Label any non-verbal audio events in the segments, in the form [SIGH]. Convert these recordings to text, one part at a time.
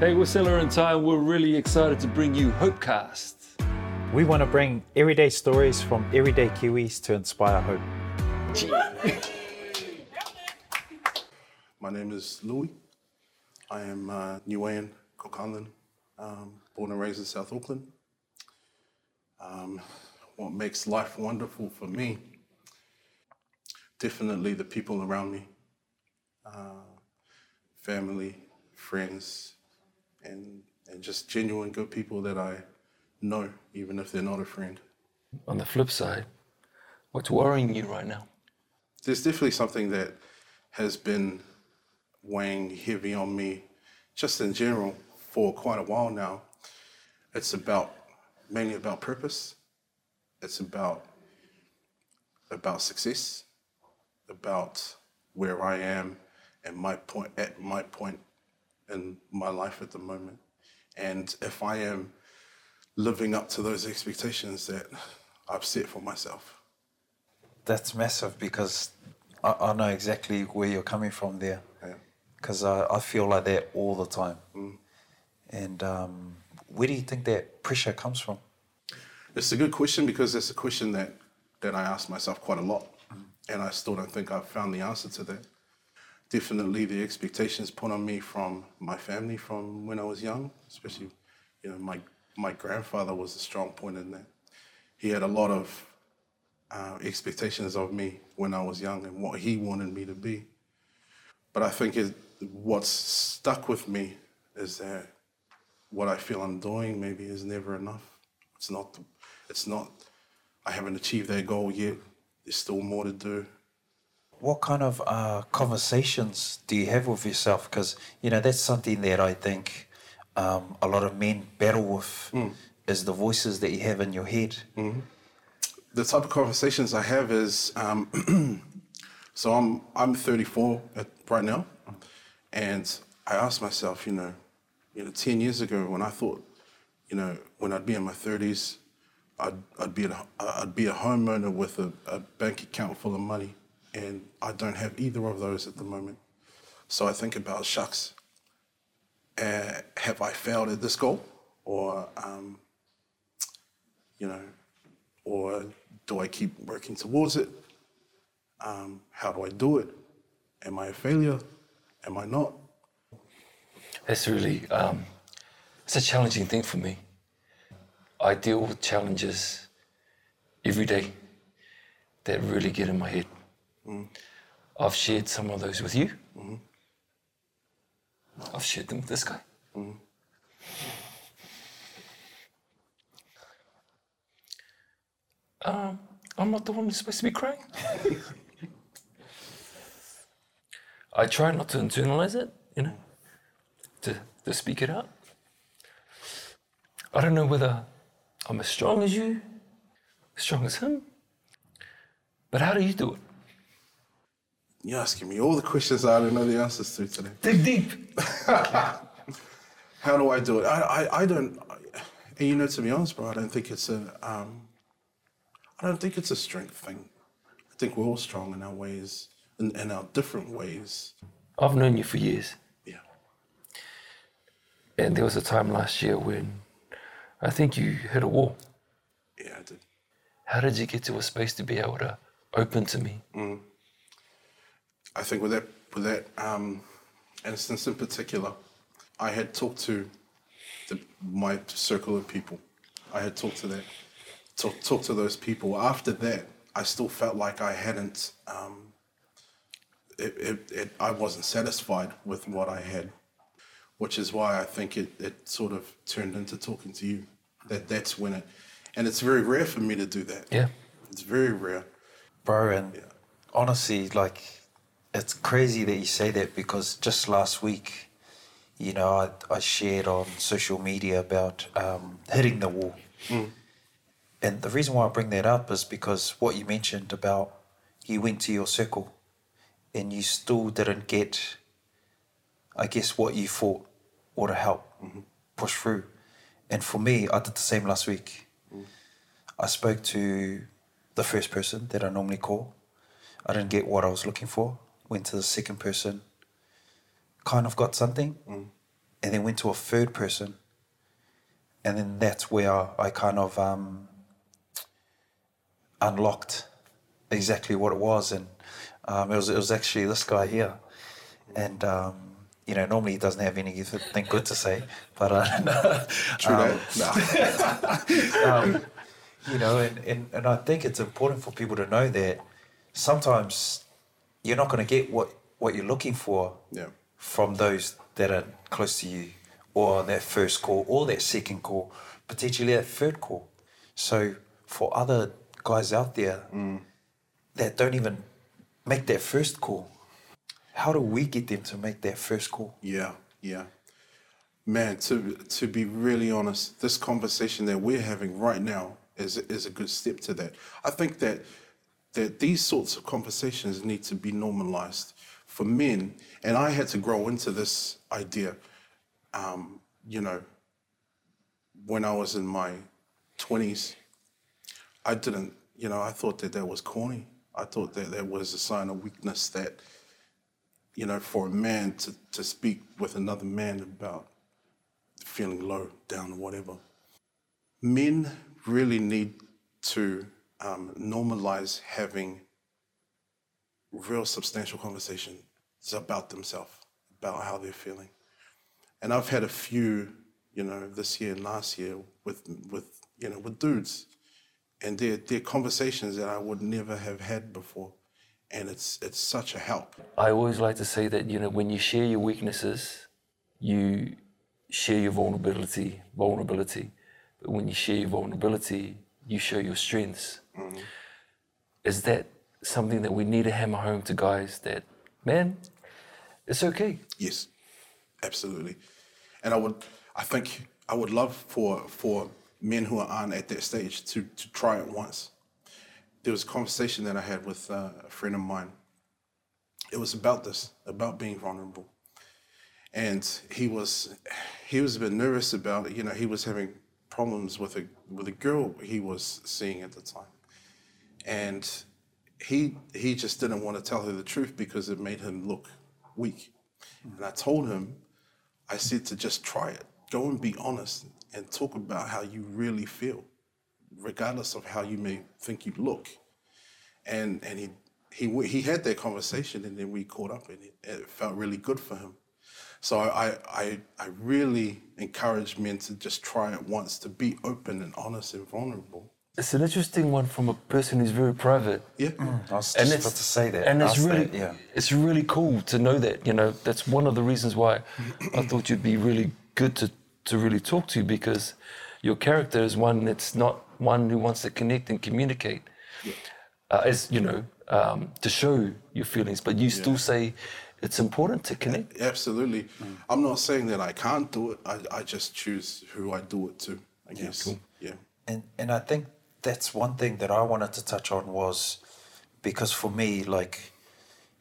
Hey, we're Seller and Ty, and we're really excited to bring you Hopecast. We want to bring everyday stories from everyday Kiwis to inspire hope. My name is Louis. I am uh, Niuean Cook Island, um, born and raised in South Auckland. Um, what makes life wonderful for me? Definitely the people around me, uh, family, friends, and and just genuine good people that I know, even if they're not a friend. On the flip side, what's worrying you right now? there's definitely something that has been weighing heavy on me just in general for quite a while now. It's about mainly about purpose. It's about about success, about where I am and my point at my point in my life at the moment. And if I am living up to those expectations that I've set for myself. That's massive because I, I know exactly where you're coming from there. Yeah. Because I, I feel like that all the time. And um, where do you think that pressure comes from? It's a good question because it's a question that, that I ask myself quite a lot. And I still don't think I've found the answer to that. Definitely the expectations put on me from my family from when I was young, especially, you know, my, my grandfather was a strong point in that. He had a lot of uh, expectations of me when I was young and what he wanted me to be. But I think it, what's stuck with me is that what I feel I'm doing maybe is never enough. It's not. It's not. I haven't achieved that goal yet. There's still more to do. What kind of uh, conversations do you have with yourself? Because you know that's something that I think um, a lot of men battle with is the voices that you have in your head. The type of conversations I have is. Um, [CLEARS THROAT] so I'm I'm 34 at, right now, and I ask myself, you know, you know, 10 years ago when I thought, you know, when I'd be in my 30s, I'd, I'd be a, I'd be a homeowner with a, a bank account full of money, and I don't have either of those at the moment. So I think about shucks. Uh, have I failed at this goal, or um, you know, or do I keep working towards it? Um, how do I do it? Am I a failure? Am I not? That's really, um, it's a challenging thing for me. I deal with challenges every day that really get in my head. I've shared some of those with you. I've shared them with this guy. Um, I'm not the one who's supposed to be crying. I try not to internalize it, you know, to, to speak it out. I don't know whether I'm as strong as you, as strong as him, but how do you do it? You're asking me all the questions I don't know the answers to today. Dig deep. [LAUGHS] How do I do it? I, I, I don't. And you know, to be honest, bro, I don't think it's a. Um, I don't think it's a strength thing. I think we're all strong in our ways, in, in our different ways. I've known you for years, Yeah. and there was a time last year when I think you hit a wall. Yeah, I did. How did you get to a space to be able to open to me? I think with that with that um, instance in particular, I had talked to the, my circle of people. I had talked to that, talk, talked to those people. After that, I still felt like I hadn't. Um, it, it, it, I wasn't satisfied with what I had, which is why I think it, it sort of turned into talking to you. That that's when it, and it's very rare for me to do that. Yeah. It's very rare. Bro, and honestly, like, it's crazy that you say that because just last week, you know, I, I shared on social media about um, hitting the wall. Hmm. And the reason why I bring that up is because what you mentioned about you went to your circle and you still didn't get, I guess, what you thought or to help push through. And for me, I did the same last week. Hmm. I spoke to the first person that I normally call. I didn't get what I was looking for. Went to the second person, kind of got something. and then went to a third person, and then that's where I kind of um, unlocked exactly what it was, and um, it was it was actually this guy here, and um, you know normally he doesn't have anything good to say, but uh, [LAUGHS] True um. Nah. [LAUGHS] um, you know, and, and, and I think it's important for people to know that sometimes you're not going to get what, what you're looking for Yeah. from those that are close to you, or that first call, or that second call, potentially that third call. So for other guys out there mm. that don't even make that first call, how do we get them to make that first call? Yeah, yeah. Man, to to be really honest, this conversation that we're having right now is is a good step to that. I think that that these sorts of conversations need to be normalized for men, and I had to grow into this idea. Um, you know, when I was in my twenties, I didn't. You know, I thought that that was corny. I thought that that was a sign of weakness that you know, for a man to, to speak with another man about feeling low, down, whatever. Men really need to um, normalize having real substantial conversations about themselves, about how they're feeling. And I've had a few, you know, this year and last year with, with you know, with dudes. And they're, they're conversations that I would never have had before. And it's, it's such a help. I always like to say that you know when you share your weaknesses, you share your vulnerability. Vulnerability, but when you share your vulnerability, you show your strengths. Is that something that we need to hammer home to guys? That man, it's okay. Yes, absolutely. And I would, I think, I would love for for men who aren't at that stage to to try it once. There was a conversation that I had with uh, a friend of mine. It was about this, about being vulnerable, and he was he was a bit nervous about it. You know, he was having problems with a with a girl he was seeing at the time, and he he just didn't want to tell her the truth because it made him look weak. And I told him, I said to just try it. Go and be honest and talk about how you really feel, regardless of how you may think you look. And and he he he had that conversation, and then we caught up, and it, it felt really good for him. So I, I I really encourage men to just try it once, to be open and honest and vulnerable. It's an interesting one from a person who's very private. Yeah, I was just about to say that. And it's really, that, yeah. it's really cool to know that. You know, that's one of the reasons why I [CLEARS THROAT] thought you'd be really good to to really talk to because your character is one that's not one who wants to connect and communicate. Uh, as you know, um, to show your feelings, but you still say it's important to connect. absolutely. I'm not saying that I can't do it. I, I just choose who I do it to. I guess. Yeah. And and I think that's one thing that I wanted to touch on was because for me, like,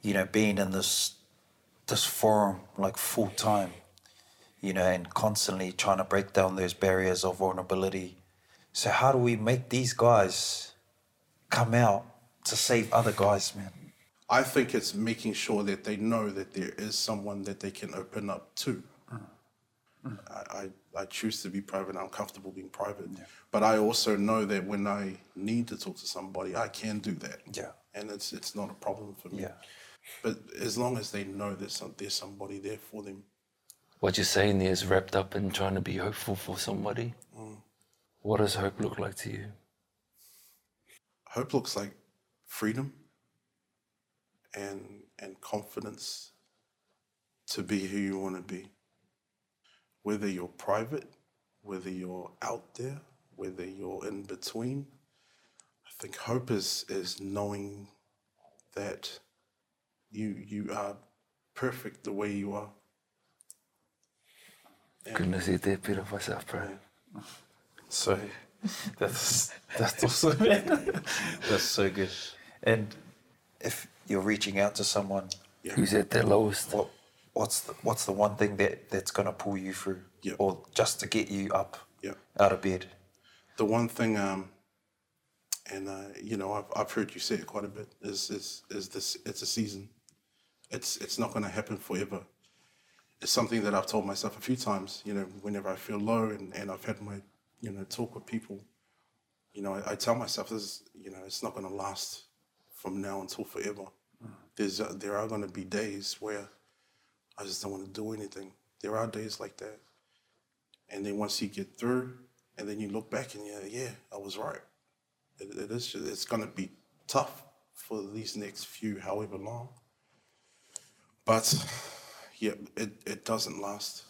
you know, being in this this forum like full time, you know, and constantly trying to break down those barriers of vulnerability. So how do we make these guys come out to save other guys, man? I think it's making sure that they know that there is someone that they can open up to. I, I, I choose to be private. I'm comfortable being private. But I also know that when I need to talk to somebody, I can do that. Yeah. And it's it's not a problem for me. Yeah. But as long as they know there's some, there's somebody there for them. What you're saying there is wrapped up in trying to be hopeful for somebody. Mm. What does hope look like to you? Hope looks like freedom and and confidence to be who you want to be. Whether you're private, whether you're out there, whether you're in between. I think hope is is knowing that you you are perfect the way you are. Goodness, you did bit of myself, bro. So that's that's [LAUGHS] awesome. man. that's so good. And if you're reaching out to someone, Who's at their lowest? what what's the, what's the one thing that that's gonna pull you through, Yeah. or just to get you up Yeah. out of bed? the one thing, um, and uh, you know, I've, I've heard you say it quite a bit, is is is this? It's a season. It's it's not going to happen forever, it's something that I've told myself a few times. You know, whenever I feel low and, and I've had my you know talk with people, you know, I, I tell myself this. You know, it's not going to last from now until forever. There's uh, there are going to be days where I just don't want to do anything. There are days like that, and then once you get through, and then you look back and you're yeah, I was right. It, it is. It's going to be tough for these next few, however long. But yeah, it, it doesn't last.